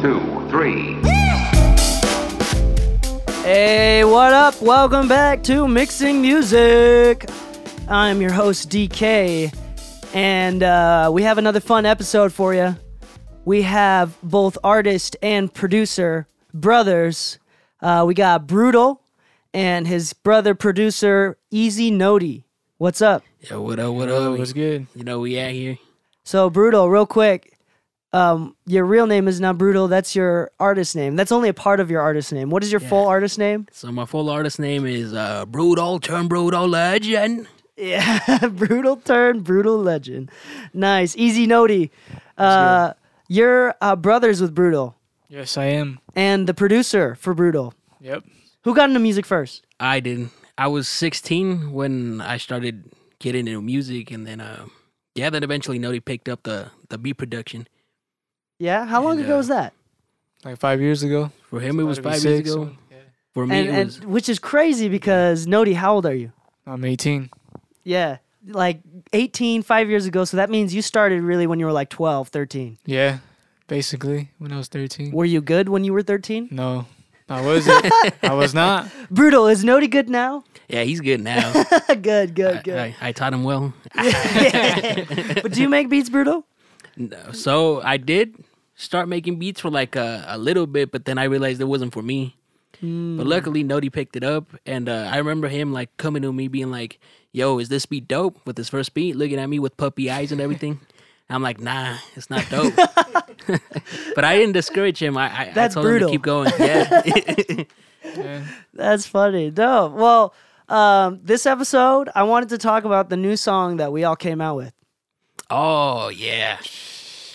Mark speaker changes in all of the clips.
Speaker 1: two, three.
Speaker 2: Hey, what up? Welcome back to Mixing Music. I'm your host, Dee Kei, and uh, we have another fun episode for you. We have both artist and producer brothers. Uh, we got Brutal and his brother producer, Eazy Notey. What's up?
Speaker 3: Yo, what up, what up?
Speaker 4: What's good?
Speaker 3: You know, we out here.
Speaker 2: So, Brutal, real quick, um, your real name is not Brutal. That's your artist name. That's only a part of your artist name. What is your full artist name?
Speaker 3: So my full artist name is uh Brutal Turn Brutal Legend.
Speaker 2: Yeah, brutal turn, brutal legend. Nice, eazy notey. Uh, you're uh, brothers with Brutal
Speaker 4: Yes, I am.
Speaker 2: and the producer for Brutal.
Speaker 4: Yep.
Speaker 2: Who got into music first?
Speaker 3: I did. I was 16 when I started getting into music, and then uh, yeah, then eventually Notey picked up the the beat production.
Speaker 2: Yeah, how long
Speaker 3: And,
Speaker 2: ago
Speaker 3: uh,
Speaker 2: was that?
Speaker 4: Like five years ago.
Speaker 3: For him, it was
Speaker 4: About
Speaker 3: five years
Speaker 4: six,
Speaker 3: ago.
Speaker 4: so- yeah.
Speaker 3: For me,
Speaker 2: And,
Speaker 3: it
Speaker 2: and
Speaker 3: was
Speaker 2: which is crazy because Notey, how old are you?
Speaker 4: I'm 18.
Speaker 2: Yeah, like 18, five years ago. So that means you started really when you were like 12, 13.
Speaker 4: Yeah, basically when I was 13.
Speaker 2: Were you good when you were 13?
Speaker 4: No, I wasn't. I was not.
Speaker 2: Brutal, is Notey good now?
Speaker 3: yeah, he's good now.
Speaker 2: good, good,
Speaker 3: I,
Speaker 2: good.
Speaker 3: I, I taught him well.
Speaker 2: but do you make beats, Brutal?
Speaker 3: No, So I did start making beats for like a, a little bit, but then I realized it wasn't for me. But luckily, Notey picked it up, and uh, I remember him like coming to me being like, "Yo, is this beat dope?" With his first beat, looking at me with puppy eyes and everything. I'm like, "Nah, it's not dope." but I didn't discourage him. I, I,
Speaker 2: That's
Speaker 3: I told
Speaker 2: brutal.
Speaker 3: him to keep going. Yeah,
Speaker 4: Yeah.
Speaker 2: That's funny. No, well, um, this episode, I wanted to talk about the new song that we all came out with.
Speaker 3: oh yeah,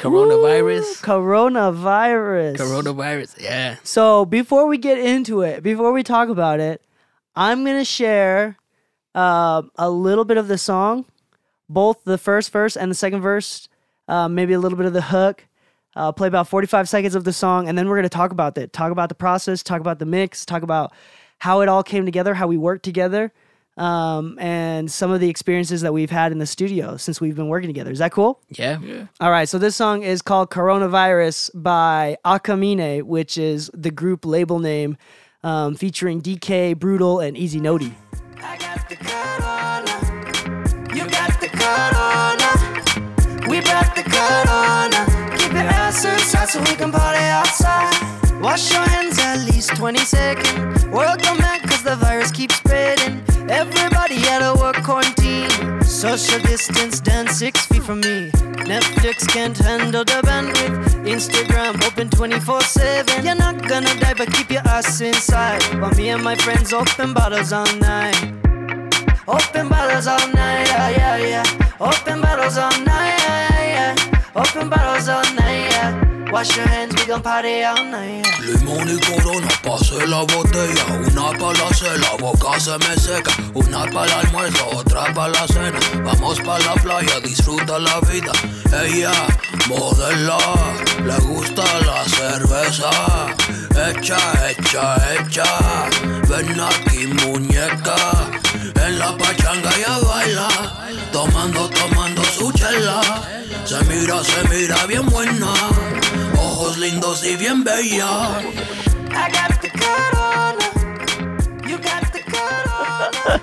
Speaker 3: coronavirus,
Speaker 2: Coronavirus.
Speaker 3: coronavirus. Yeah,
Speaker 2: So before we get into it, before we talk about it, I'm gonna share uh, a little bit of the song, both the first verse and the second verse, uh, maybe a little bit of the hook. Uh, play about 45 seconds of the song, and then we're gonna talk about it. Talk about the process. Talk about the mix. Talk about how it all came together, how we worked together, um, and some of the experiences that we've had in the studio since we've been working together. Is that cool?
Speaker 3: yeah.
Speaker 4: Yeah.
Speaker 2: All right, so this song is called Coronavirus by Akamine, which is the group label name um, featuring Dee Kei, Brutal, and Eazy Notey.
Speaker 5: I got the corona. You got the corona. We got the corona. Keep your ass inside so we can party outside. Wash your hands at least 20 seconds. World don't cause the virus keeps spreading. Everybody at a work quarantine. Social distance, dance six feet from me. Netflix can't handle the bandwidth. Instagram open 24 7. You're not gonna die, but keep your ass inside. While me and my friends open bottles all night. Open bottles all night, yeah, yeah, yeah. Open bottles all night, yeah, yeah. Open bottles all night, yeah. Wash your hands, we gon' party all night.
Speaker 6: Limón y corona, pase la botella. Una para la cena, la boca se me seca. Una para el almuerzo, otra para la cena. Vamos para la playa, disfruta la vida. Ella, modela, le gusta la cerveza. Echa, echa, echa. Ven aquí, muñeca. En la pachanga ella baila. Tomando, tomando su chela. Se mira, se mira bien buena. Ojos lindos y bien bella.
Speaker 5: I got the corona. You got the corona.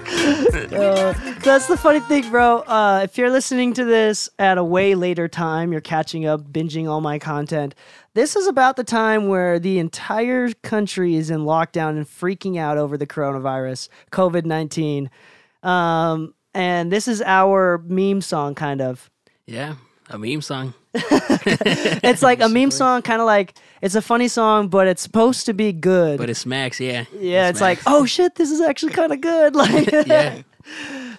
Speaker 2: Uh, that's the funny thing, bro. Uh, if you're listening to this at a way later time, you're catching up, binging all my content. This is about the time where the entire country is in lockdown and freaking out over the coronavirus, COVID 19. Um, and this is our meme song, kind of.
Speaker 3: Yeah, a meme song.
Speaker 2: It's like a meme song, kind of like it's a funny song, but it's supposed to be good.
Speaker 3: But it smacks, yeah.
Speaker 2: yeah,
Speaker 3: It
Speaker 2: it's like,
Speaker 3: smacks.
Speaker 2: oh shit, this is actually kind of good. Like,
Speaker 3: yeah.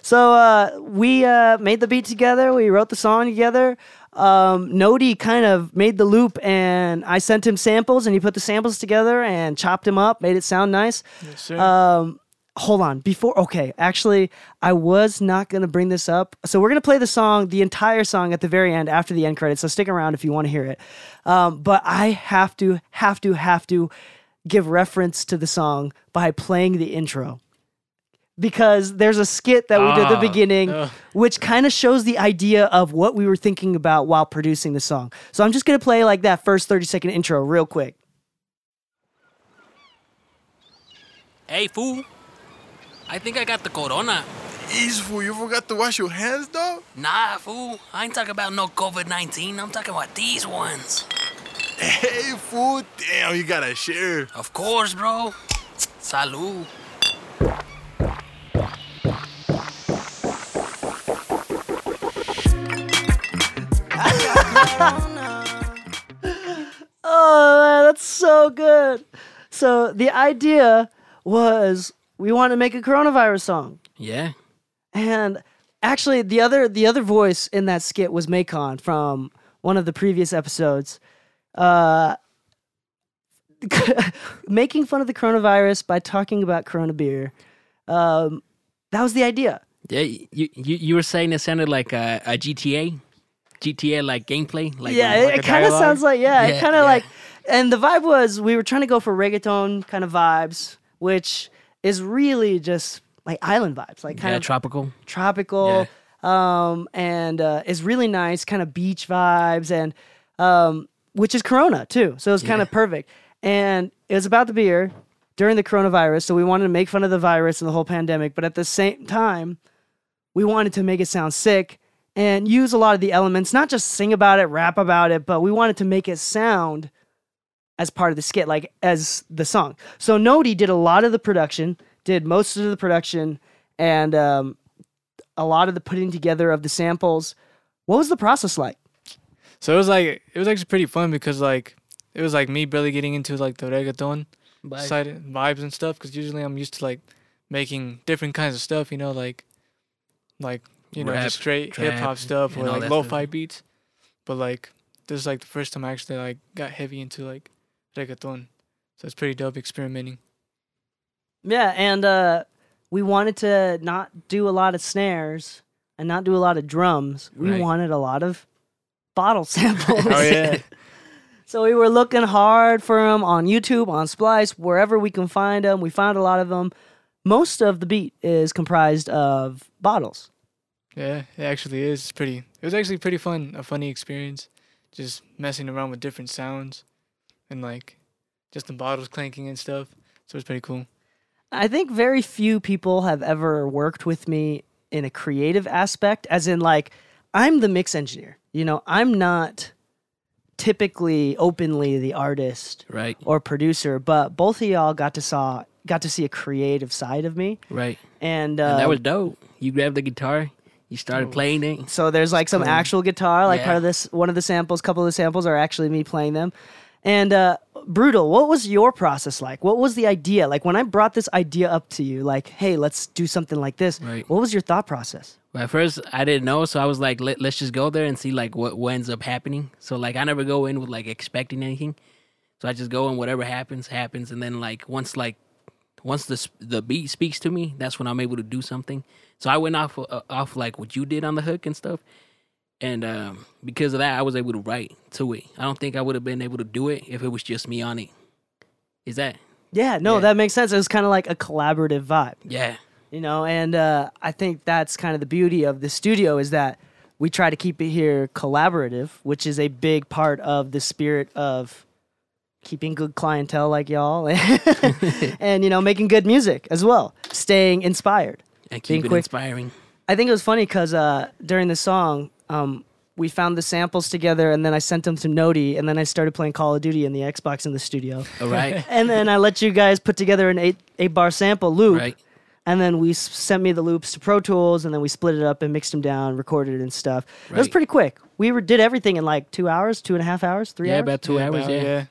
Speaker 2: So uh, we uh, made the beat together. We wrote the song together. Um, Notey kind of made the loop, and I sent him samples, and he put the samples together and chopped them up, made it sound nice.
Speaker 4: Yes, sir.
Speaker 2: Um, hold on, before okay, actually, I was not gonna bring this up. So we're gonna play the song, the entire song, at the very end after the end credits. So stick around if you want to hear it. Um, but I have to, have to, have to give reference to the song by playing the intro. because there's a skit that we did at the
Speaker 4: Ah,
Speaker 2: beginning,
Speaker 4: ugh.
Speaker 2: which kind of shows the idea of what we were thinking about while producing the song. So I'm just gonna play like that first 30 second intro real quick.
Speaker 3: Hey, fool. I think I got the corona.
Speaker 1: Ease, fool. You forgot to wash your hands, dog?
Speaker 3: Nah, fool. I ain't talking about no COVID 19. I'm talking about these ones.
Speaker 1: Hey, fool. Damn, you gotta share.
Speaker 3: Of course, bro. Salud.
Speaker 2: Oh man, that's so good. So the idea was we want to make a coronavirus song.
Speaker 3: Yeah.
Speaker 2: And actually the other the other voice in that skit was Macon from one of the previous episodes. Uh making fun of the coronavirus by talking about corona beer. Um that was the idea.
Speaker 3: Yeah, you, you, you were saying it sounded like a, a GTA? GTA like gameplay? Like
Speaker 2: yeah, it,
Speaker 4: like
Speaker 2: it kind of sounds like yeah, it kind of
Speaker 3: yeah.
Speaker 2: like and the vibe was we were trying to go for reggaeton kind of vibes, which is really just like island vibes, like kind
Speaker 3: yeah,
Speaker 2: of
Speaker 3: tropical.
Speaker 2: tropical um and uh is really nice kind of beach vibes and um which is corona too so it's kind of perfect. And it was about the beer during the coronavirus so we wanted to make fun of the virus and the whole pandemic but at the same time we wanted to make it sound sick and use a lot of the elements not just sing about it rap about it but we wanted to make it sound as part of the skit like as the song so notey did a lot of the production did most of the production and um a lot of the putting together of the samples. What was the process like?
Speaker 4: So it was like it was actually pretty fun because like it was like me barely getting into like the reggaeton
Speaker 3: But
Speaker 4: side vibes and stuff because usually I'm used to like making different kinds of stuff, you know, like like you know
Speaker 3: Rap,
Speaker 4: just straight hip hop stuff
Speaker 3: and
Speaker 4: or like
Speaker 3: that
Speaker 4: lo-fi
Speaker 3: stuff.
Speaker 4: beats. But like this is like the first time I actually like got heavy into like reggaeton, so it's pretty dope experimenting.
Speaker 2: Yeah, and uh, we wanted to not do a lot of snares and not do a lot of drums. We
Speaker 3: Right.
Speaker 2: wanted a lot of bottle samples.
Speaker 4: Oh yeah,
Speaker 2: so we were looking hard for them on YouTube, on Splice, wherever we can find them. We found a lot of them. Most of the beat is comprised of bottles.
Speaker 4: yeah, it actually is. It's pretty. It was actually pretty fun, a funny experience, just messing around with different sounds, and like just the bottles clanking and stuff. So it's pretty cool.
Speaker 2: I think very few people have ever worked with me in a creative aspect, as in, like, I'm the mix engineer. You know, I'm not typically openly the artist
Speaker 3: right,
Speaker 2: or producer, but both of y'all got to saw got to see a creative side of me,
Speaker 3: right.
Speaker 2: and, uh,
Speaker 3: And that was dope. You grabbed the guitar, you started playing it.
Speaker 2: so there's like some actual guitar, like part of this. One of the samples, couple of the samples are actually me playing them. And uh, brutal. What was your process like? What was the idea? Like when I brought this idea up to you, like, hey, let's do something like this.
Speaker 3: Right.
Speaker 2: What was your thought process?
Speaker 3: Well, at first, I didn't know, so I was like, Let, "Let's just go there and see like what, what ends up happening." So like, I never go in with like expecting anything. So I just go and whatever happens, happens, and then like once like once the the beat speaks to me, that's when I'm able to do something. So I went off uh, off like what you did on the hook and stuff, and um, because of that, I was able to write to it. I don't think I would have been able to do it if it was just me on it. Is that
Speaker 2: Yeah, no,
Speaker 3: Yeah.
Speaker 2: that makes sense. It was kind of like a collaborative vibe,
Speaker 3: yeah?
Speaker 2: you know. And uh, I think that's kind of the beauty of the studio is that we try to keep it here collaborative, which is a big part of the spirit of keeping good clientele like y'all, and you know, making good music as well, staying inspired.
Speaker 3: And
Speaker 2: Being
Speaker 3: keep it
Speaker 2: quick.
Speaker 3: inspiring.
Speaker 2: I think it was funny because uh, during the song, um, we found the samples together, and then I sent them to Notey, and then I started playing Call of Duty in the Xbox in the studio,
Speaker 3: All right,
Speaker 2: and then I let you guys put together an eight eight bar sample loop,
Speaker 3: right.
Speaker 2: and then we sent me the loops to Pro Tools, and then we split it up and mixed them down, recorded it and stuff. Right. It was pretty quick. We were, did everything in like two hours, two and a half hours, three
Speaker 3: Yeah,
Speaker 2: hours.
Speaker 3: about two hours.
Speaker 4: about-
Speaker 3: yeah.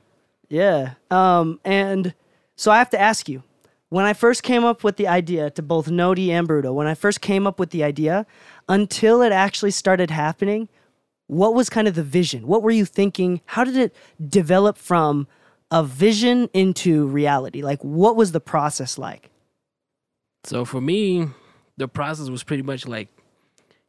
Speaker 2: Yeah. Um, and so I have to ask you, when I first came up with the idea to both Notey and Bruto, when I first came up with the idea, until it actually started happening, what was kind of the vision? What were you thinking? How did it develop from a vision into reality? Like, what was the process like?
Speaker 3: So for me, the process was pretty much like,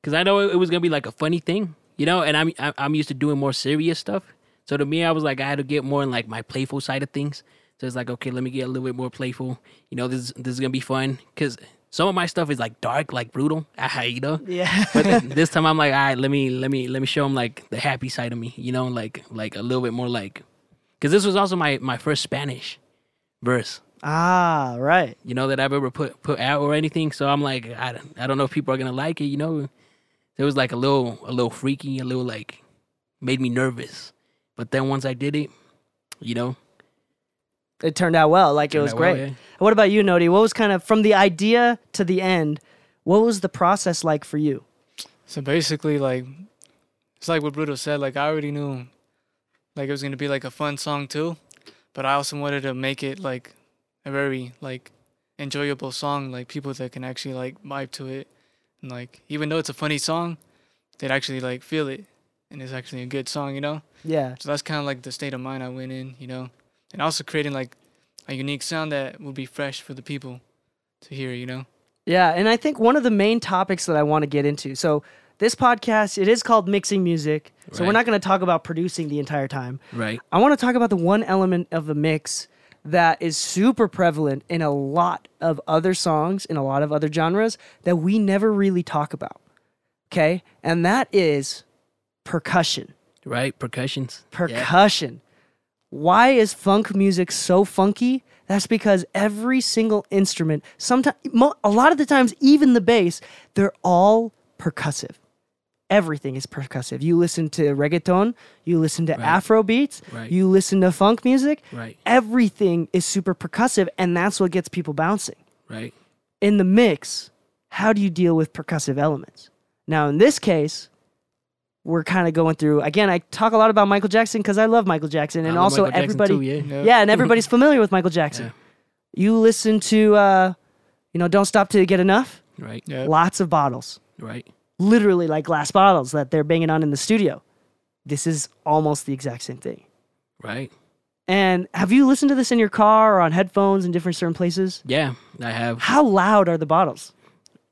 Speaker 3: because I know it, was gonna be like a funny thing, you know, and I'm I'm used to doing more serious stuff. So to me, I was like, I had to get more in like my playful side of things. So it's like, okay, let me get a little bit more playful. You know, this this is gonna be fun because some of my stuff is like dark, like brutal. You know.
Speaker 2: Yeah.
Speaker 3: But th- this time I'm like, all right, let me let me let me show them like the happy side of me, you know, like like a little bit more like, because this was also my my first Spanish verse,
Speaker 2: ah, right.
Speaker 3: you know, that I've ever put put out or anything. So I'm like, I don't I don't know if people are gonna like it, you know. It was like a little a little freaky, a little like made me nervous. But then once I did it, you know,
Speaker 2: It turned out well. Like it was
Speaker 3: out well,
Speaker 2: great.
Speaker 3: yeah.
Speaker 2: What about you, Notey? What was kind of from the idea to the end? What was the process like for you?
Speaker 4: So basically, like, it's like what Bruto said. Like, I already knew, like, it was gonna be like a fun song too, but I also wanted to make it like a very like enjoyable song, like people that can actually like vibe to it, and like even though it's a funny song, they'd actually like feel it, and it's actually a good song, you know.
Speaker 2: Yeah.
Speaker 4: So that's kind of like the state of mind I went in, you know, and also creating like a unique sound that will be fresh for the people to hear, you know.
Speaker 2: Yeah, and I think one of the main topics that I want to get into. So this podcast, it is called mixing music. So we're not going to talk about producing the entire time.
Speaker 3: right,
Speaker 2: I want to talk about the one element of the mix that is super prevalent in a lot of other songs in a lot of other genres that we never really talk about. Okay? And that is percussion.
Speaker 3: right, percussions.
Speaker 2: Percussion. Why is funk music so funky? That's because every single instrument, sometimes a lot of the times even the bass, they're all percussive. Everything is percussive. You listen to reggaeton, you listen to
Speaker 3: Right.
Speaker 2: Afro beats,
Speaker 3: Right.
Speaker 2: you listen to funk music.
Speaker 3: right,
Speaker 2: Everything is super percussive, and that's what gets people bouncing.
Speaker 3: right,
Speaker 2: In the mix, how do you deal with percussive elements? Now, in this case, we're kind of going through again. I talk a lot about Michael Jackson because I love Michael Jackson, and also
Speaker 3: Jackson
Speaker 2: everybody,
Speaker 3: too, yeah.
Speaker 2: yeah, and everybody's familiar with Michael Jackson.
Speaker 3: Yeah.
Speaker 2: You listen to, uh, you know, "Don't Stop Till You Get Enough."
Speaker 3: right,
Speaker 4: Yeah.
Speaker 2: Lots of bottles,
Speaker 3: right,
Speaker 2: literally like glass bottles that they're banging on in the studio. This is almost the exact same thing.
Speaker 3: right.
Speaker 2: And have you listened to this in your car or on headphones in different certain places?
Speaker 3: Yeah, I have.
Speaker 2: How loud are the bottles?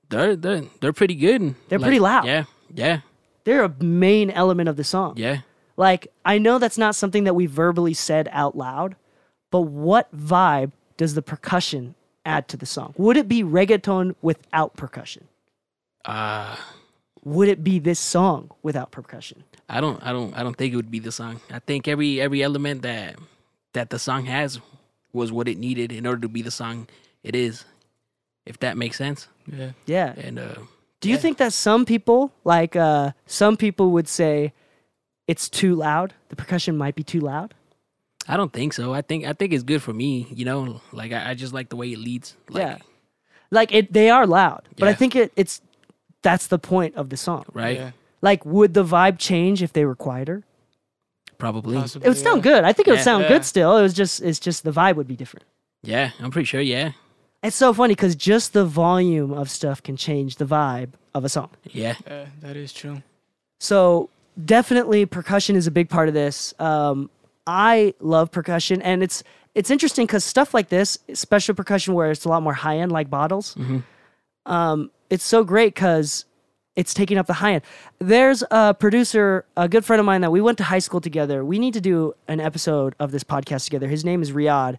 Speaker 3: They're they're they're pretty good.
Speaker 2: They're pretty loud.
Speaker 3: Yeah, yeah,
Speaker 2: They're a main element of the song.
Speaker 3: yeah.
Speaker 2: Like, I know that's not something that we verbally said out loud, but what vibe does the percussion add to the song? Would it be reggaeton without percussion?
Speaker 3: Uh
Speaker 2: Would it be this song without percussion?
Speaker 3: I don't I don't I don't think it would be the song. I think every every element that that the song has was what it needed in order to be the song it is. If that makes sense.
Speaker 4: Yeah.
Speaker 2: Yeah.
Speaker 3: And uh
Speaker 2: Do you
Speaker 3: Yeah.
Speaker 2: think that some people, like uh, some people would say it's too loud? The percussion might be too loud?
Speaker 3: I don't think so. I think I think it's good for me, you know? Like I, I just like the way it leads. Like,
Speaker 2: Yeah. Like, it, they are loud, but I think it, it's that's the point of the song.
Speaker 3: Right?
Speaker 4: Yeah.
Speaker 2: Like, would the vibe change if they were quieter?
Speaker 3: Probably.
Speaker 4: Possibly,
Speaker 2: It would sound
Speaker 4: yeah.
Speaker 2: good. I think it would sound
Speaker 4: Yeah.
Speaker 2: good still. It was just it's just the vibe would be different.
Speaker 3: Yeah, I'm pretty sure, yeah.
Speaker 2: It's so funny because just the volume of stuff can change the vibe of a song.
Speaker 3: Yeah.
Speaker 4: Yeah, that is true.
Speaker 2: So definitely percussion is a big part of this. Um, I love percussion, and it's it's interesting because stuff like this, special percussion where it's a lot more high end, like bottles. Um, it's so great because it's taking up the high end. There's a producer, a good friend of mine that we went to high school together. We need to do an episode of this podcast together. His name is Riyadh.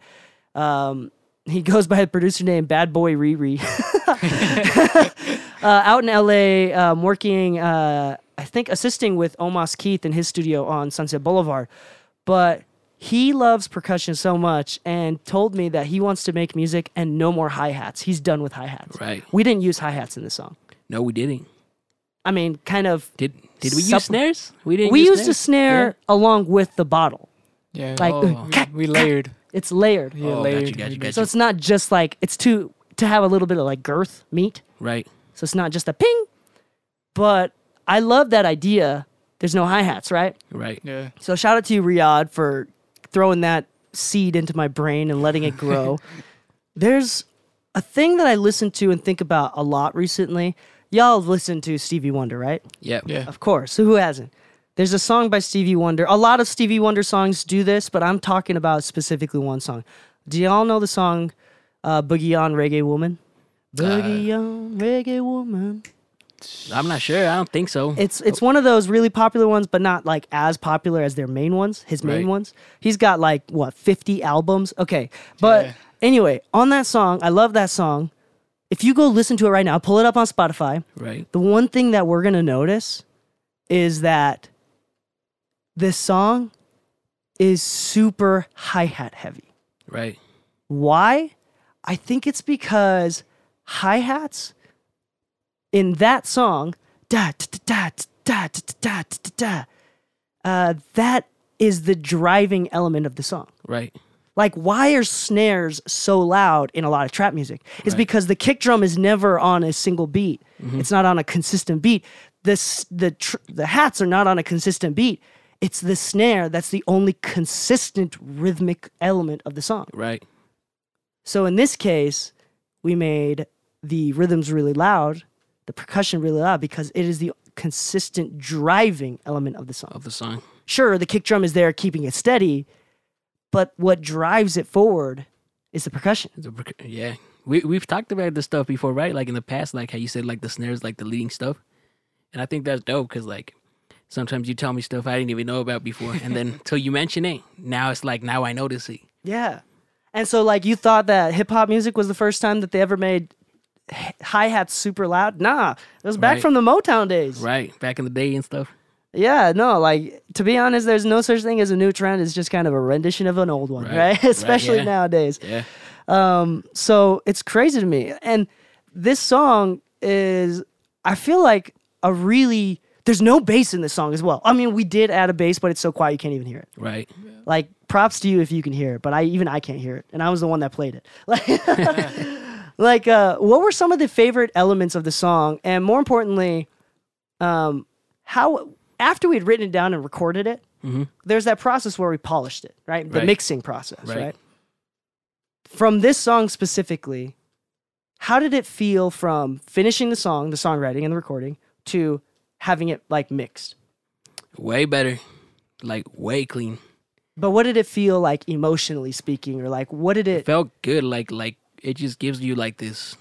Speaker 2: Um, he goes by the producer name Bad Boy Riri. uh, out in LA, um, working, uh, I think, assisting with Om'Mas Keith in his studio on Sunset Boulevard. But he loves percussion so much and told me that he wants to make music and no more hi hats. He's done with hi hats.
Speaker 3: Right.
Speaker 2: We didn't use hi hats in this song.
Speaker 3: No, we didn't.
Speaker 2: I mean, kind of.
Speaker 3: Did did we
Speaker 2: Supp-
Speaker 3: use snares? We didn't
Speaker 2: We
Speaker 3: use
Speaker 2: used a
Speaker 3: snares?
Speaker 2: snare along with the bottle.
Speaker 4: Yeah.
Speaker 2: Like,
Speaker 3: Oh.
Speaker 4: we, we layered.
Speaker 2: It's layered.
Speaker 4: Yeah,
Speaker 3: Oh,
Speaker 4: layered.
Speaker 3: you, got you, got
Speaker 2: So it's not just like, it's too, to have a little bit of like girth, meat.
Speaker 3: Right.
Speaker 2: So it's not just a ping. But I love that idea. There's no hi hats, right?
Speaker 3: Right.
Speaker 4: Yeah.
Speaker 2: So shout out to you, Riyadh, for throwing that seed into my brain and letting it grow. There's a thing that I listen to and think about a lot recently. Y'all have listened to Stevie Wonder, right?
Speaker 3: Yep.
Speaker 4: Yeah.
Speaker 2: Of course. So who hasn't? There's a song by Stevie Wonder. A lot of Stevie Wonder songs do this, but I'm talking about specifically one song. Do y'all know the song uh, Boogie on Reggae Woman? Boogie on Reggae Woman.
Speaker 3: I'm not sure. I don't think so.
Speaker 2: It's it's one of those really popular ones, but not like as popular as their main ones. His main
Speaker 3: Right.
Speaker 2: ones. He's got like what 50 albums. Okay, but
Speaker 4: Yeah.
Speaker 2: anyway, on that song, I love that song. if you go listen to it right now, pull it up on Spotify.
Speaker 3: Right.
Speaker 2: The one thing that we're gonna notice is that this song is super hi hat heavy.
Speaker 3: Right.
Speaker 2: Why? I think it's because hi hats in that song, da da da da da da da da uh, that is the driving element of the song.
Speaker 3: Right.
Speaker 2: Like, why are snares so loud in a lot of trap music? It's because the kick drum is never on a single beat. It's not on a consistent beat. The the tr- the hats are not on a consistent beat. It's the snare that's the only consistent rhythmic element of the song.
Speaker 3: Right.
Speaker 2: So in this case, we made the rhythms really loud, the percussion really loud because it is the consistent driving element of the song.
Speaker 3: Of the song.
Speaker 2: Sure, the kick drum is there keeping it steady, but what drives it forward is the percussion.
Speaker 3: The perc- yeah. We we've talked about this stuff before, right? Like in the past, like how you said like the snare is like the leading stuff, and I think that's dope because like sometimes you tell me stuff I didn't even know about before, and then till you mention it, now it's like now I notice it.
Speaker 2: Yeah. And so like you thought that hip hop music was the first time that they ever made hi hats super loud? Nah, it was back
Speaker 3: Right.
Speaker 2: from the Motown days.
Speaker 3: Right. Back in the day and stuff.
Speaker 2: Yeah, no, like to be honest, there's no such thing as a new trend. It's just kind of a rendition of an old one, right?
Speaker 3: Right, right,
Speaker 2: Especially
Speaker 3: yeah.
Speaker 2: nowadays.
Speaker 3: Yeah.
Speaker 2: Um, so it's crazy to me. And this song is, I feel like a really, there's no bass in this song as well. I mean, we did add a bass, but it's so quiet you can't even hear it.
Speaker 3: Right.
Speaker 2: Like, props to you if you can hear it, but I even I can't hear it, and I was the one that played it. Like, like, uh, what were some of the favorite elements of the song, and more importantly, um, how after we'd written it down and recorded it,
Speaker 3: Mhm.
Speaker 2: there's that process where we polished it, right? The
Speaker 3: Right.
Speaker 2: mixing process,
Speaker 3: Right.
Speaker 2: right? From this song specifically, how did it feel from finishing the song, the songwriting and the recording, to having it like mixed?
Speaker 3: Way better. Like way clean.
Speaker 2: But what did it feel like emotionally speaking, or like what did
Speaker 3: It
Speaker 2: it?
Speaker 3: felt good. Like like it just gives you like this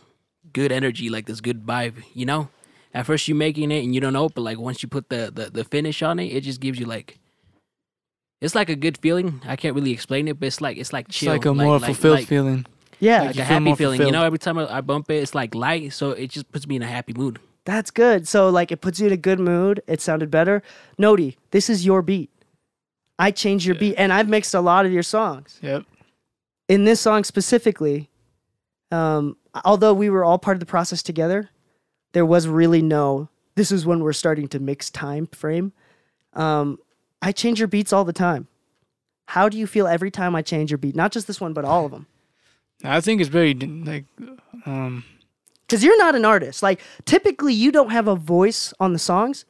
Speaker 3: good energy, like this good vibe. You know. At first you're making it and you don't know, but like once you put the the, the finish on it, it just gives you like. It's like a good feeling. I can't really explain it, but it's like it's like chill.
Speaker 4: It's like a more fulfilled
Speaker 3: like,
Speaker 4: feeling.
Speaker 2: Yeah,
Speaker 3: like a
Speaker 4: feel
Speaker 3: happy
Speaker 4: more
Speaker 3: feeling. You know, every time I, I bump it, it's like light, so it just puts me in a happy mood.
Speaker 2: That's good. So like it puts you in a good mood. It sounded better. Notey, this is your beat. I changed your beat, and I've mixed a lot of your songs.
Speaker 4: Yep.
Speaker 2: in this song specifically, um, although we were all part of the process together, there was really no. This is when we're starting to mix time frame. Um, I change your beats all the time. How do you feel every time I change your beat? Not just this one, but all of them.
Speaker 4: I think it's very like um
Speaker 2: Because you're not an artist. Like typically, you don't have a voice on the songs,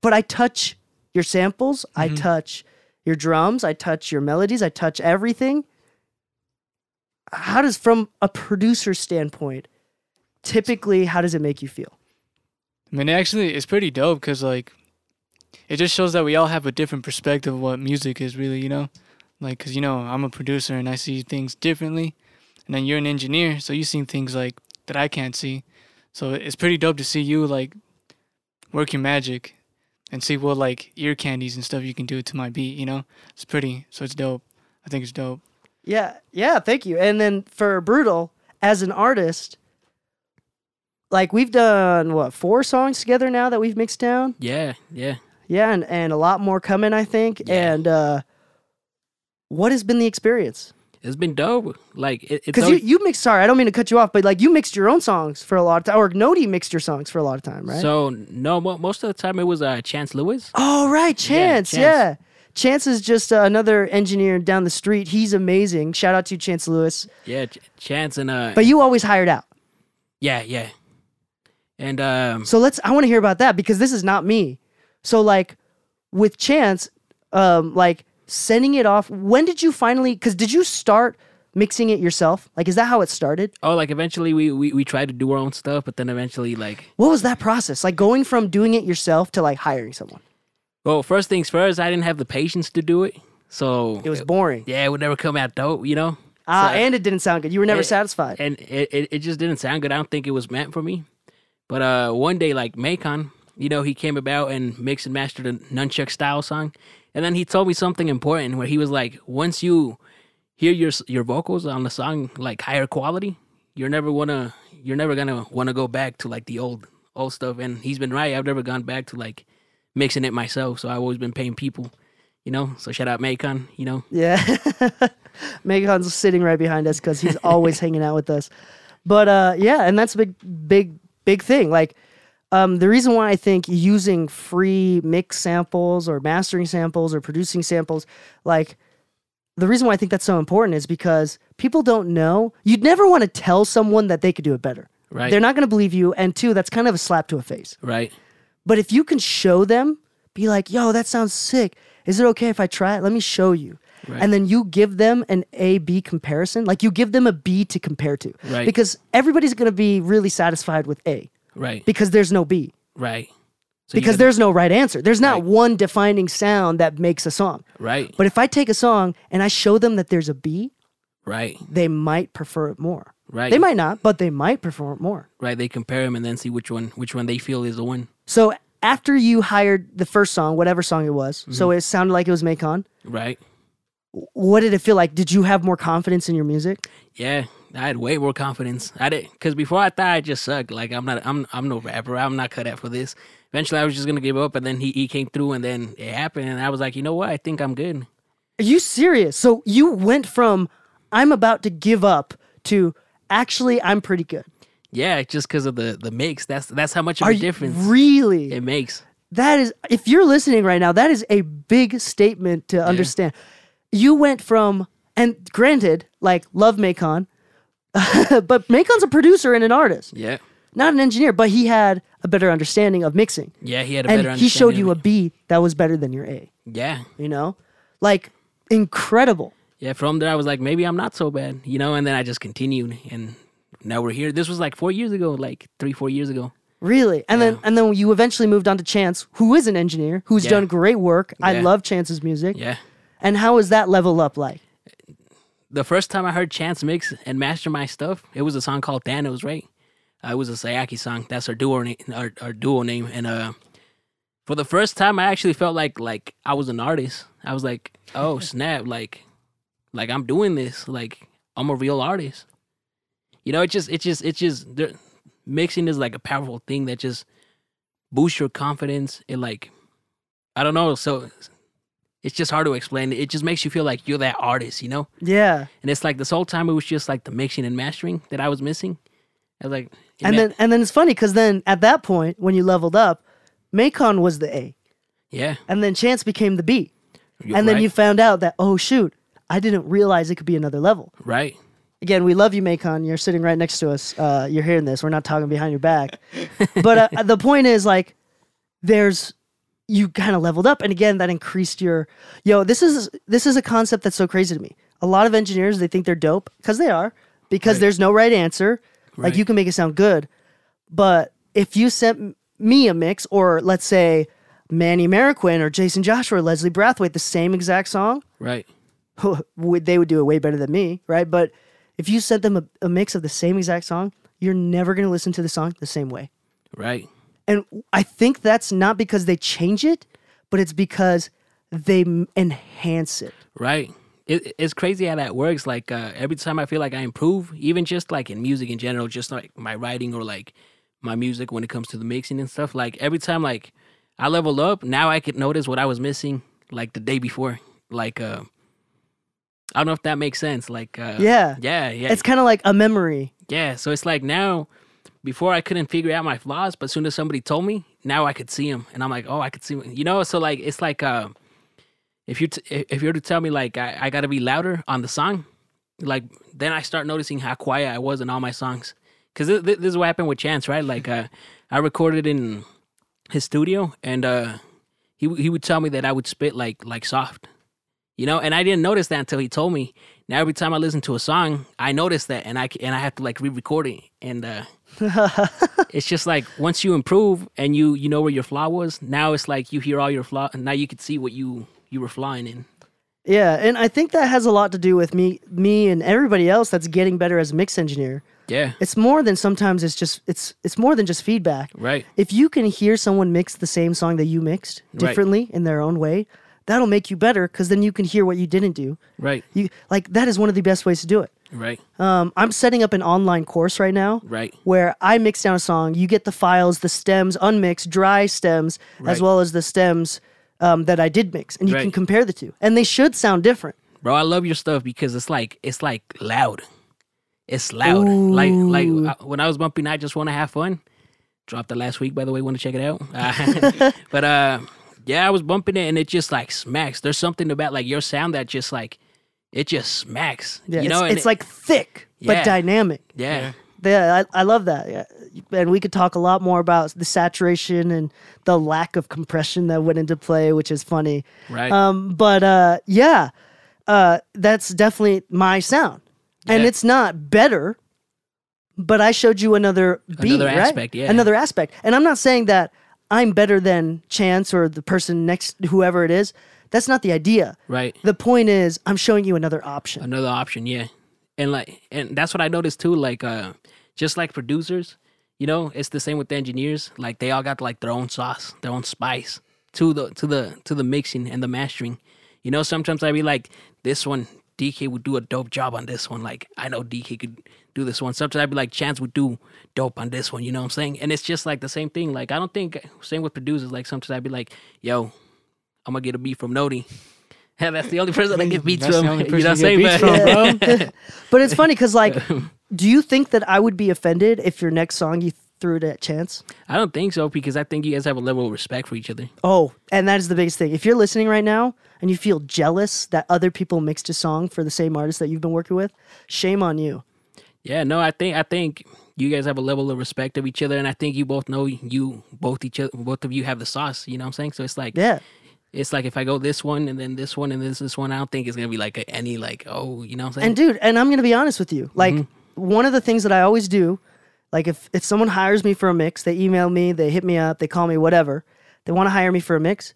Speaker 2: but I touch your samples. I mm-hmm. touch your drums. I touch your melodies. I touch everything. How does, from a producer standpoint, typically, how does it make you feel?
Speaker 4: I mean actually it's pretty dope because like it just shows that we all have a different perspective of what music is really, you know? Like cuz you know, I'm a producer and I see things differently. And then you're an engineer, so you see things like that I can't see. So it's pretty dope to see you like work your magic and see what like ear candies and stuff you can do to my beat, you know? It's pretty so it's dope. I think it's dope.
Speaker 2: Yeah, yeah, thank you. And then for Brutal, as an artist, like we've done what four songs together now that we've mixed down.
Speaker 3: Yeah, yeah.
Speaker 2: Yeah, and, and a lot more coming, I think.
Speaker 3: Yeah.
Speaker 2: And uh, what has been the experience?
Speaker 3: It's been dope. Like
Speaker 2: Because you,
Speaker 3: always-
Speaker 2: you mixed, sorry, I don't mean to cut you off, but like you mixed your own songs for a lot of time, or Notey mixed your songs for a lot of time, right?
Speaker 3: So no, mo- most of the time it was uh, Chance Lewis.
Speaker 2: oh, right, Chance,
Speaker 3: Chance.
Speaker 2: yeah. Chance is just uh, another engineer down the street. He's amazing. Shout out to Chance Lewis.
Speaker 3: Yeah, Ch- Chance and uh,
Speaker 2: But you always hired out.
Speaker 3: yeah, yeah, and um,
Speaker 2: So let's, I want to hear about that because this is not me. So, like, with Chance, um, like sending it off, when did you finally, because did you start mixing it yourself? Like, is that how it started?
Speaker 3: oh, like eventually we, we we tried to do our own stuff, but then eventually like,
Speaker 2: What was that process? Like going from doing it yourself to like hiring someone?
Speaker 3: well, first things first, I didn't have the patience to do it, so
Speaker 2: It was boring.
Speaker 3: yeah, it would never come out dope, you know.
Speaker 2: Ah,
Speaker 3: So-
Speaker 2: and it didn't sound good. You were never
Speaker 3: It-
Speaker 2: satisfied.
Speaker 3: and it, it, it just didn't sound good. I don't think it was meant for me. But uh, one day, like Macon, you know, he came about and mixed and mastered a nunchuck style song, and then he told me something important where he was like, once you hear your your vocals on the song like higher quality, you're never wanna you're never gonna wanna go back to like the old old stuff. And he's been right. I've never gone back to like mixing it myself. So I've always been paying people, you know. So shout out Macon, you know.
Speaker 2: Yeah. Macon's sitting right behind us because he's always hanging out with us. But uh, yeah, and that's a big, big, big thing. Like, um, the reason why I think using free mix samples or mastering samples or producing samples, like, the reason why I think that's so important is because people don't know. You'd never want to tell someone that they could do it better.
Speaker 3: Right.
Speaker 2: They're not going to believe you. And two, that's kind of a slap to a face.
Speaker 3: Right.
Speaker 2: But if you can show them, be like, yo, that sounds sick. Is it okay if I try it? Let me show you.
Speaker 3: Right.
Speaker 2: And then you give them an A B comparison. Like you give them a B to compare to.
Speaker 3: Right.
Speaker 2: Because everybody's going to be really satisfied with A
Speaker 3: Right.
Speaker 2: because there's no B.
Speaker 3: right. So
Speaker 2: Because
Speaker 3: gotta-
Speaker 2: there's no right answer. There's not
Speaker 3: Right.
Speaker 2: one defining sound that makes a song.
Speaker 3: right.
Speaker 2: But if I take a song and I show them that there's a B,
Speaker 3: right.
Speaker 2: they might prefer it more.
Speaker 3: Right.
Speaker 2: They might not, but they might prefer it more.
Speaker 3: Right. They compare them and then see which one which one they feel is the one.
Speaker 2: So after you hired the first song, whatever song it was,
Speaker 3: Mm-hmm.
Speaker 2: so it sounded like it was Macon.
Speaker 3: Right.
Speaker 2: what did it feel like? Did you have more confidence in your music?
Speaker 3: Yeah, I had way more confidence. I did because before I thought I just sucked. Like I'm not, I'm, I'm no rapper. I'm not cut out for this. Eventually, I was just gonna give up, and then he, he came through, and then it happened, and I was like, you know what? I think I'm good.
Speaker 2: Are you serious? So you went from I'm about to give up to actually I'm pretty good.
Speaker 3: Yeah, just because of the the mix. That's that's how much of
Speaker 2: Are
Speaker 3: a difference
Speaker 2: really?
Speaker 3: it makes.
Speaker 2: that is if you're listening right now, that is a big statement to understand. You went from and granted, like love Macon, but Macon's a producer and an artist,
Speaker 3: Yeah,
Speaker 2: not an engineer, but he had a better understanding of mixing.
Speaker 3: yeah. He had a better.
Speaker 2: And he showed you a B that was better than your A.
Speaker 3: Yeah,
Speaker 2: you know? Like incredible.
Speaker 3: yeah. From there, I was like, maybe I'm not so bad, you know. And then I just continued, and now we're here. This was like four years ago, like three, four years ago.
Speaker 2: Really? And then and then you eventually moved on to Chance, who is an engineer, who's
Speaker 3: Yeah.
Speaker 2: done great work. I love Chance's music.
Speaker 3: Yeah.
Speaker 2: And how is that level up like?
Speaker 3: The first time I heard Chance mix and master my stuff, it was a song called Thanos, right? Uh, it was a Sayaki song. That's our duo name, our, our duo name. And uh, for the first time, I actually felt like like I was an artist. I was like, oh snap, like like I'm doing this. Like I'm a real artist. You know, it just it just it just mixing is like a powerful thing that just boosts your confidence. It like I don't know. So it's just hard to explain. It just makes you feel like you're that artist. You know.
Speaker 2: Yeah.
Speaker 3: And it's like this whole time it was just like the mixing and mastering that I was missing. I was like,
Speaker 2: And then and then it's funny because then at that point, when you leveled up, Macon was the A.
Speaker 3: yeah,
Speaker 2: And then Chance became the B.
Speaker 3: you're
Speaker 2: and then
Speaker 3: right,
Speaker 2: you found out that, oh shoot, I didn't realize it could be another level.
Speaker 3: right,
Speaker 2: Again, we love you, Macon. You're sitting right next to us. Uh, you're hearing this. We're not talking behind your back. but uh, the point is, like, there's you kind of leveled up, and again, that increased your. Yo, this is this is a concept that's so crazy to me. A lot of engineers they think they're dope because they are because there's no right answer. Like you can make it sound good, but if you sent me a mix, or let's say Manny Marroquin or Jason Joshua or Leslie Brathwaite, the same exact song,
Speaker 3: right,
Speaker 2: would they would do it way better than me, right? But if you sent them a, a mix of the same exact song, you're never going to listen to the song the same way.
Speaker 3: right,
Speaker 2: And I think that's not because they change it, but it's because they enhance it.
Speaker 3: right. It, it's crazy how that works. Like uh, every time I feel like I improve, even just like in music in general, just like my writing or like my music when it comes to the mixing and stuff. Like every time like I level up, now I can notice what I was missing like the day before. Like uh, I don't know if that makes sense. Like uh,
Speaker 2: Yeah.
Speaker 3: yeah, yeah.
Speaker 2: It's kind of like a memory.
Speaker 3: Yeah, so it's like now, before I couldn't figure out my flaws, but as soon as somebody told me, now I could see them, and I'm like, oh, I could see, 'em. you know. So like, it's like, uh, if you t- if you're to tell me like I, I got to be louder on the song, like then I start noticing how quiet I was in all my songs, because this, this is what happened with Chance, right? Like, uh, I recorded in his studio, and uh, he he would tell me that I would spit like like soft, you know, and I didn't notice that until he told me. Now every time I listen to a song, I notice that, and I and I have to like re-record it, and uh, it's just like once you improve and you you know where your flaw was, now it's like you hear all your flaw, and now you can see what you you were flying in.
Speaker 2: Yeah, and I think that has a lot to do with me, me and everybody else that's getting better as a mix engineer.
Speaker 3: Yeah,
Speaker 2: It's more than sometimes it's just it's it's more than just feedback.
Speaker 3: right,
Speaker 2: if you can hear someone mix the same song that you mixed
Speaker 3: Right.
Speaker 2: differently in their own way, that'll make you better because then you can hear what you didn't do.
Speaker 3: right,
Speaker 2: You like that is one of the best ways to do it.
Speaker 3: Right.
Speaker 2: Um, I'm setting up an online course right now
Speaker 3: Right.
Speaker 2: where I mix down a song. You get the files, the stems, unmixed, dry stems, as well as the stems um, that I did mix, and you can compare the two, and they should sound different.
Speaker 3: Bro, I love your stuff because it's like it's like loud. It's loud. Like like
Speaker 2: Ooh.
Speaker 3: uh, when I was bumping I just want to have fun. Dropped it last week by the way, want to check it out. Uh, but uh yeah, I was bumping it and it just like smacks. There's something about like your sound that just like it just smacks.
Speaker 2: Yeah,
Speaker 3: you know,
Speaker 2: it's, it's
Speaker 3: it-
Speaker 2: like thick but dynamic.
Speaker 3: yeah.
Speaker 2: Yeah, I, I love that. Yeah. And we could talk a lot more about the saturation and the lack of compression that went into play, which is funny.
Speaker 3: Right.
Speaker 2: Um, but uh, yeah, uh, that's definitely my sound, and it's not better. But I showed you another beat,
Speaker 3: Another
Speaker 2: right?
Speaker 3: aspect, yeah.
Speaker 2: Another aspect, and I'm not saying that I'm better than Chance or the person next, whoever it is. That's not the idea.
Speaker 3: right.
Speaker 2: The point is, I'm showing you another option.
Speaker 3: another option yeah. And like and that's what i noticed too like uh just like producers you know it's the same with the engineers. Like they all got like their own sauce their own spice to the to the to the mixing and the mastering. You know sometimes i'd be like this one dee kei would do a dope job on this one. Like i know dee kei could do this one. Sometimes i'd be like chance would do dope on this one you know what i'm saying? And it's just like the same thing. Like i don't think same with producers. Like sometimes i'd be like yo i'm gonna get a beat from notey and that's the only person I get beats
Speaker 4: That's the
Speaker 3: from.
Speaker 4: only
Speaker 3: you
Speaker 4: person
Speaker 3: know what I'm saying?
Speaker 4: beats
Speaker 3: But-
Speaker 4: from, bro.
Speaker 2: But it's funny because, like, do you think that I would be offended if your next song you threw it at Chance?
Speaker 3: I don't think so because I think you guys have a level of respect for each other.
Speaker 2: Oh, and that is the biggest thing. If you're listening right now and you feel jealous that other people mixed a song for the same artist that you've been working with, shame on you.
Speaker 3: Yeah, no, I think I think you guys have a level of respect of each other, and I think you both know you both each other, both of you have the sauce. You know what I'm saying? So it's like
Speaker 2: Yeah.
Speaker 3: It's like if I go this one and then this one and this this one, I don't think it's gonna be like a, any like oh you know what I'm saying?
Speaker 2: And dude, and I'm gonna be honest with you. Like
Speaker 3: Mm-hmm.
Speaker 2: one of the things that I always do, like if if someone hires me for a mix, they email me, they hit me up, they call me, whatever. They want to hire me for a mix.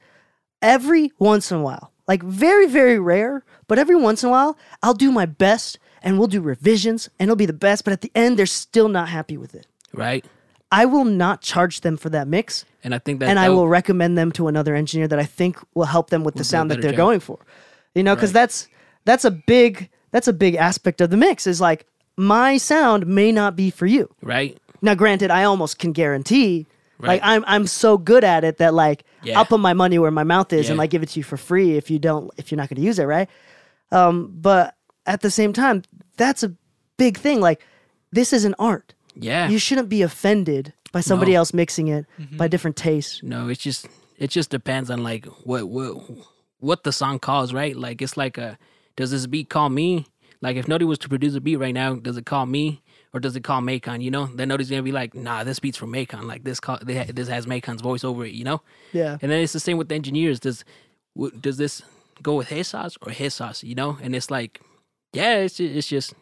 Speaker 2: Every once in a while, like very very rare, but every once in a while, I'll do my best and we'll do revisions and it'll be the best. But at the end, they're still not happy with it.
Speaker 3: right?
Speaker 2: I will not charge them for that mix,
Speaker 3: And I think that
Speaker 2: and I
Speaker 3: that-
Speaker 2: will recommend them to another engineer that I think will help them with the sound that they're
Speaker 3: job.
Speaker 2: going for. You know, because
Speaker 3: Right.
Speaker 2: that's that's a big that's a big aspect of the mix. Is like my sound may not be for you.
Speaker 3: right.
Speaker 2: Now, granted, I almost can guarantee. Like I'm I'm so good at it that like
Speaker 3: Yeah.
Speaker 2: I'll put my money where my mouth is and
Speaker 3: Yeah.
Speaker 2: like give it to you for free if you don't if you're not going to use it, right? Um, but at the same time, that's a big thing. Like this is an art.
Speaker 3: Yeah.
Speaker 2: You shouldn't be offended by somebody
Speaker 3: No.
Speaker 2: else mixing it mm-hmm. by different tastes.
Speaker 3: No, it's just it just depends on like what what what the song calls, right? Like it's like a does this beat call me? Like if Notey was to produce a beat right now, does it call me or does it call Macon? You know, then Notey's gonna be like, nah, this beat's from Macon. Like this call they ha- this has Macon's voice over it. You know,
Speaker 2: Yeah.
Speaker 3: and then it's the same with the engineers. Does w- does this go with his sauce or his sauce? You know, and it's like, yeah, it's just, it's just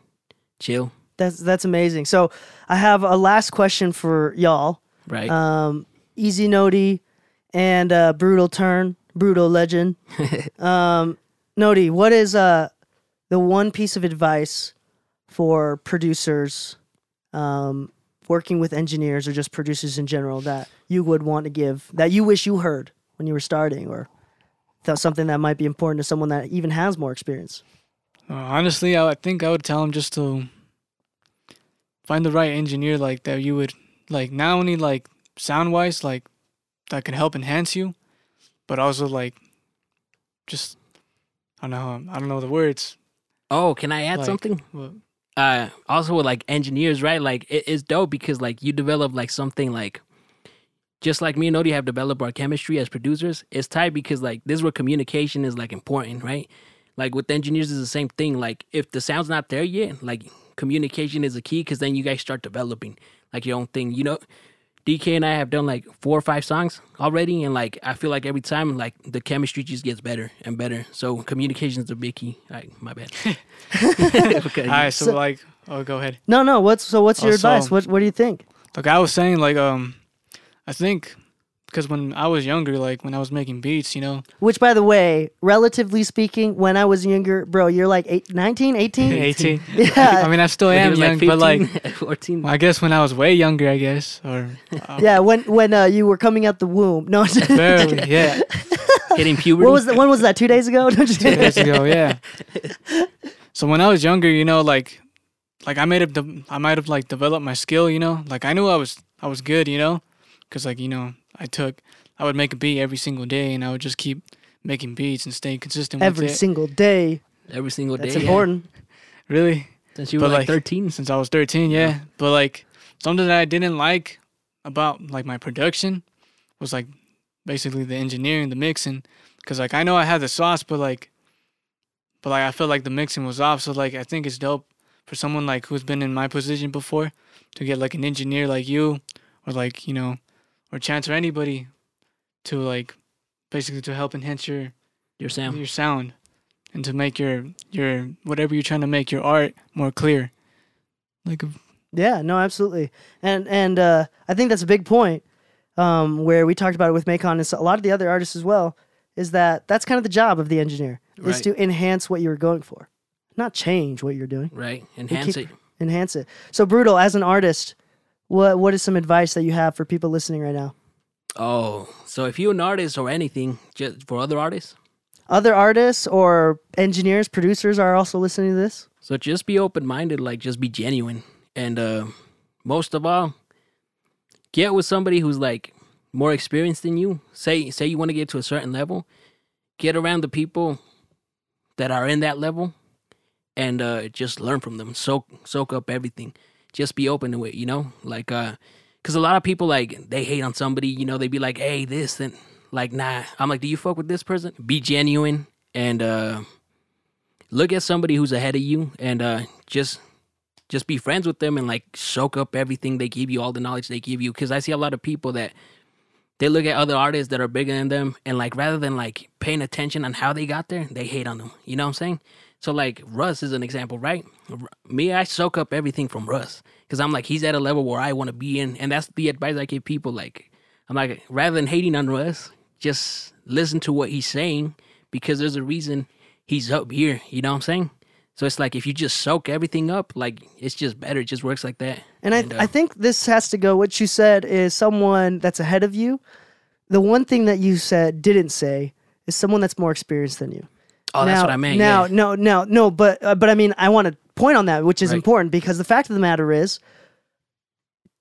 Speaker 3: chill,
Speaker 2: That's that's amazing. So I have a last question for y'all.
Speaker 3: right?
Speaker 2: Um, Eazy Notey and uh, Brutal Turn, Brutal Legend. um, Notey, what is uh the one piece of advice for producers um, working with engineers or just producers in general that you would want to give that you wish you heard when you were starting or th- something that might be important to someone that even has more experience?
Speaker 4: Uh, honestly, I, I think I would tell them just to find the right engineer like that you would like not only like sound wise like that can help enhance you, but also like just I don't know I don't know the words.
Speaker 3: oh, can I add
Speaker 4: like,
Speaker 3: something?
Speaker 4: what-
Speaker 3: uh also with like engineers right like it, it's dope because like you develop like something like just like me and Odie have developed our chemistry as producers it's tight because like this is where communication is like important right like with engineers is the same thing like if the sound's not there yet like communication is a key because then you guys start developing like your own thing you know Dee Kei and I have done like four or five songs already, and like I feel like every time like the chemistry just gets better and better. So communication is a big key. All right, my bad. Okay.
Speaker 4: All right, so,
Speaker 2: So-
Speaker 4: like oh go ahead.
Speaker 2: No, no. What's so? What's your
Speaker 4: Oh,
Speaker 2: advice?
Speaker 4: so-
Speaker 2: What What do you think?
Speaker 4: Like I was saying, like um, I think because when I was younger, like when I was making beats, you know,
Speaker 2: Which, by the way, relatively speaking, when I was younger, bro, you're like eight, 19, 18?
Speaker 4: eighteen.
Speaker 2: Yeah.
Speaker 4: I mean, I still
Speaker 3: When he
Speaker 4: am
Speaker 3: was,
Speaker 4: young, but like
Speaker 3: 15, 14.
Speaker 4: I guess when I was way younger, I guess, or uh,
Speaker 2: yeah, when when uh, you were coming out the womb. No,
Speaker 4: barely, yeah,
Speaker 3: hitting puberty.
Speaker 2: what was that? When was that? Two days ago? No, just
Speaker 4: two
Speaker 2: kidding.
Speaker 4: years ago, yeah. So when I was younger, you know, like like I made have de- I might have like developed my skill, you know. Like I knew I was I was good, you know, because like you know I took I would make a beat every single day, and I would just keep making beats and staying consistent
Speaker 2: Every
Speaker 4: with it.
Speaker 2: single day.
Speaker 3: Every single day.
Speaker 2: That's
Speaker 3: yeah.
Speaker 2: important.
Speaker 4: really,
Speaker 3: Since you were like,
Speaker 4: like,
Speaker 3: 13.
Speaker 4: since I was 13, yeah. But like something that I didn't like about like my production was like basically the engineering, the mixing, because like I know I had the sauce, but like, but like I felt like the mixing was off. So like I think it's dope for someone like who's been in my position before to get like an engineer like you, or like you know, or Chance or anybody to like basically to help enhance your
Speaker 3: Your sound.
Speaker 4: your sound and to make your your whatever you're trying to make your art more clear. Like
Speaker 2: Yeah, no, absolutely. And and uh, I think that's a big point um, where we talked about it with Macon and so- a lot of the other artists as well. Is that that's kind of the job of the engineer is
Speaker 3: Right.
Speaker 2: to enhance what you're going for, not change what you're doing.
Speaker 3: Right. Enhance
Speaker 2: keep-
Speaker 3: it.
Speaker 2: Enhance it. So brutal as an artist. What what is some advice that you have for people listening right now?
Speaker 3: Oh, so if you're an artist or anything, just for other artists,
Speaker 2: Other artists or engineers, producers are also listening to this.
Speaker 3: so just be open minded, like just be genuine. And uh, most of all, get with somebody who's like more experienced than you. Say say you want to get to a certain level, get around the people that are in that level and uh, just learn from them. Soak soak up everything. Just be open to it, you know? Like uh cuz a lot of people like they hate on somebody, you know, they be like, "Hey, this and like nah." I'm like, "Do you fuck with this person?" Be genuine and uh look at somebody who's ahead of you and uh just just be friends with them and like soak up everything they give you, all the knowledge they give you. Cause I see a lot of people that they look at other artists that are bigger than them and like rather than like paying attention on how they got there, they hate on them. You know what I'm saying? So like Russ is an example, right? Me, I soak up everything from Russ because I'm like he's at a level where I want to be in, and that's the advice I give people. Like I'm like rather than hating on Russ, just listen to what he's saying because there's a reason he's up here. You know what I'm saying? So it's like if you just soak everything up, like it's just better. It just works like that.
Speaker 2: And I,
Speaker 3: uh,
Speaker 2: I think this has to go. What you said is someone that's ahead of you. The one thing that you said didn't say is someone that's more experienced than you.
Speaker 3: Oh, that's
Speaker 2: now,
Speaker 3: what I meant.
Speaker 2: Now,
Speaker 3: yeah.
Speaker 2: no, no, no. But uh, but I mean, I want to point on that, which is
Speaker 3: Right.
Speaker 2: important because the fact of the matter is,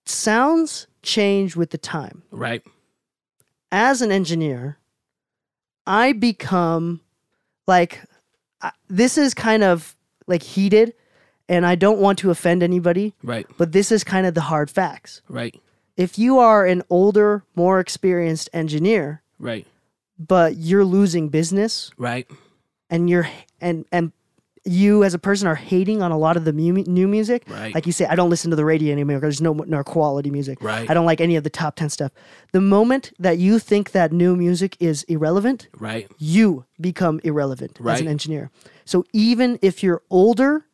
Speaker 2: sounds change with the time.
Speaker 3: right,
Speaker 2: As an engineer, I become like I, this is kind of like heated, and I don't want to offend anybody,
Speaker 3: right,
Speaker 2: but this is kind of the hard facts.
Speaker 3: right,
Speaker 2: if you are an older, more experienced engineer,
Speaker 3: right,
Speaker 2: but you're losing business
Speaker 3: right,
Speaker 2: and you're and and you as a person are hating on a lot of the mu- new music,
Speaker 3: Right.
Speaker 2: like you say, I don't listen to the radio anymore. Because there's no no quality music.
Speaker 3: Right.
Speaker 2: I don't like any of the top ten stuff. The moment that you think that new music is irrelevant,
Speaker 3: right,
Speaker 2: you become irrelevant as an engineer. So even if you're older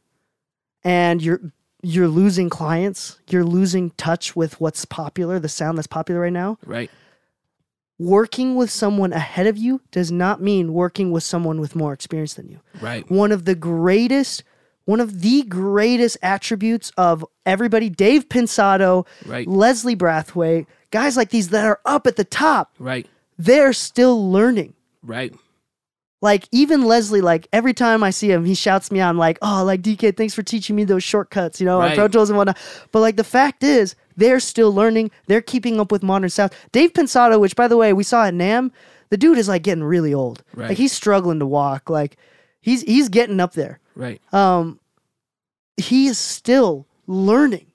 Speaker 2: and you're you're losing clients, you're losing touch with what's popular, the sound that's popular right now.
Speaker 3: right,
Speaker 2: Working with someone ahead of you does not mean working with someone with more experience than you.
Speaker 3: right,
Speaker 2: One of the greatest one of the greatest attributes of everybody, Dave Pensado,
Speaker 3: Right.
Speaker 2: Leslie Brathwaite, guys like these that are up at the top,
Speaker 3: right,
Speaker 2: they're still learning
Speaker 3: right,
Speaker 2: like even Leslie, like every time I see him, he shouts me out. I'm like, "Oh, like Dee Kei, thanks for teaching me those shortcuts," you know,
Speaker 3: Right.
Speaker 2: Pro Tools and whatnot. But like the fact is, they're still learning. They're keeping up with modern sound. Dave Pensado, which by the way we saw at NAMM, the dude is like getting really old.
Speaker 3: Right.
Speaker 2: Like he's struggling to walk. Like he's he's getting up there.
Speaker 3: right,
Speaker 2: Um, he is still learning.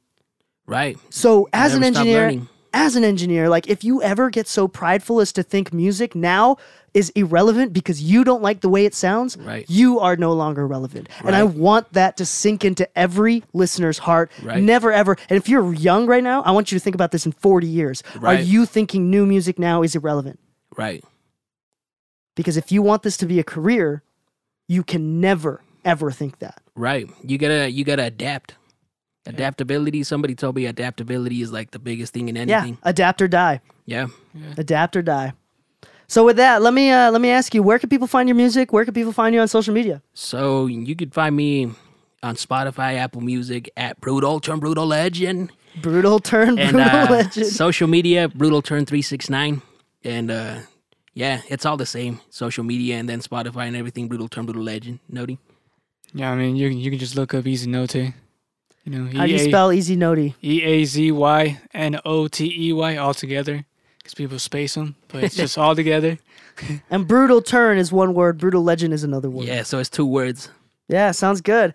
Speaker 3: right.
Speaker 2: So as an engineer, as an engineer, like if you ever get so prideful as to think music now is irrelevant because you don't like the way it sounds,
Speaker 3: Right.
Speaker 2: you are no longer relevant. And I want that to sink into every listener's heart.
Speaker 3: Right.
Speaker 2: Never ever. And if you're young right now, I want you to think about this in 40 years. Are you thinking new music now is irrelevant?
Speaker 3: Right.
Speaker 2: Because if you want this to be a career, you can never ever think that.
Speaker 3: Right. You gotta you gotta adapt. Adaptability. Somebody told me adaptability is like the biggest thing in anything.
Speaker 2: Yeah, adapt or die.
Speaker 3: Yeah.
Speaker 2: Adapt or die. So with that, let me uh, let me ask you, where can people find your music? Where can people find you on social media?
Speaker 3: So you can find me on Spotify, Apple Music at Brutal Turn Brutal Legend.
Speaker 2: Brutal turn,
Speaker 3: And
Speaker 2: brutal
Speaker 3: uh,
Speaker 2: legend.
Speaker 3: social media, Brutal Turn three six nine. And uh yeah, it's all the same. Social media and then Spotify and everything, Brutal Turn Brutal Legend. Notey.
Speaker 4: Yeah, I mean, you you can just look up Eazy Notey. You know,
Speaker 7: How do you
Speaker 4: A-
Speaker 7: spell eazy notey?
Speaker 4: E A Z Y N O T E Y all together because people space them, but it's just all together.
Speaker 7: And brutal turn is one word. Brutal legend is another word.
Speaker 8: Yeah, so it's two words.
Speaker 7: Yeah, sounds good.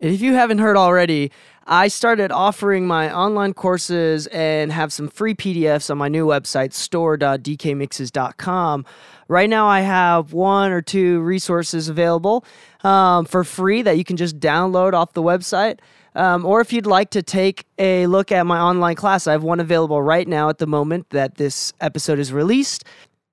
Speaker 7: And if you haven't heard already, I started offering my online courses and have some free PDFs on my new website, store.deekeimixes.com. Right now, I have one or two resources available um, for free that you can just download off the website. Um, or if you'd like to take a look at my online class, I have one available right now at the moment that this episode is released.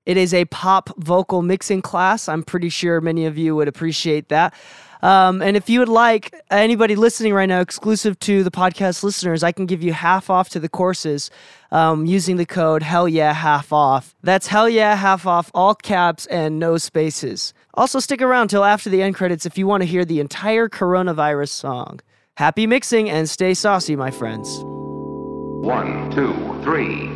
Speaker 7: It is a pop vocal mixing class. I'm pretty sure many of you would appreciate that. Um, and if you would like anybody listening right now, exclusive to the podcast listeners, I can give you half off to the courses um, using the code Hell Yeah Half Off. That's Hell Yeah Half Off, all caps and no spaces. Also, stick around till after the end credits if you want to hear the entire coronavirus song. Happy mixing and stay saucy, my friends.
Speaker 9: One, two, three.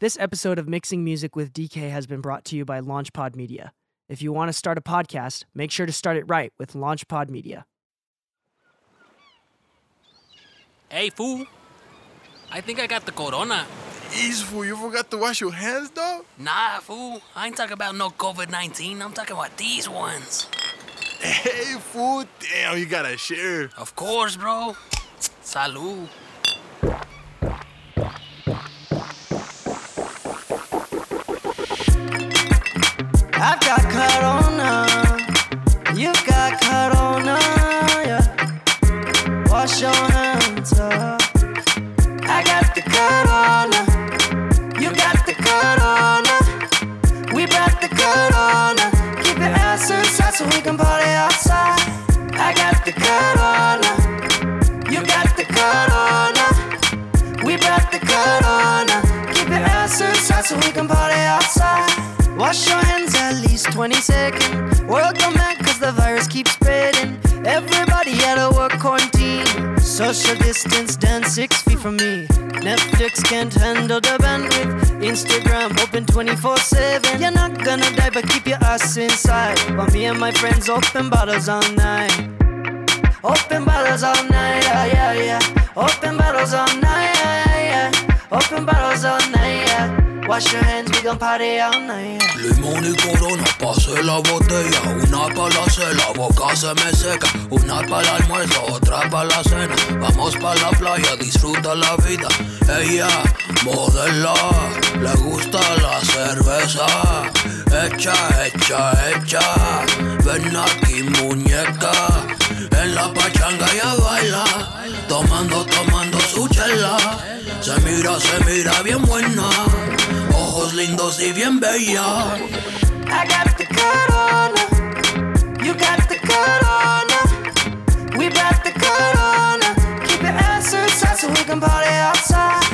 Speaker 7: This episode of Mixing Music with Dee Kei has been brought to you by LaunchPod Media. If you want to start a podcast, make sure to start it right with LaunchPod Media.
Speaker 8: Hey, fool. I think I got the corona.
Speaker 1: Ease, fool. You forgot to wash your hands, dog?
Speaker 8: Nah, fool. I ain't talking about no COVID 19. I'm talking about these ones.
Speaker 1: Hey, fool. Damn, you gotta share.
Speaker 8: Of course, bro. Salud.
Speaker 2: I've got corona. My friends open bottles all night. Open bottles all night, yeah, yeah, yeah. Open bottles all night, yeah, yeah. Open bottles.
Speaker 3: Limón y corona, pase la botella. Una para la cena, la boca se me seca. Una para el almuerzo, otra para la cena. Vamos para la playa, disfruta la vida. Ella, modela, le gusta la cerveza. Echa, echa, echa. Ven aquí, muñeca. En la pachanga ella baila. Tomando, tomando su chela. Se mira, se mira bien buena. ojos lindos y bien bella.
Speaker 2: I got the Corona, you got the Corona, we brought the Corona. Keep your ass inside so we can party outside.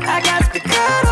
Speaker 2: I got the Corona.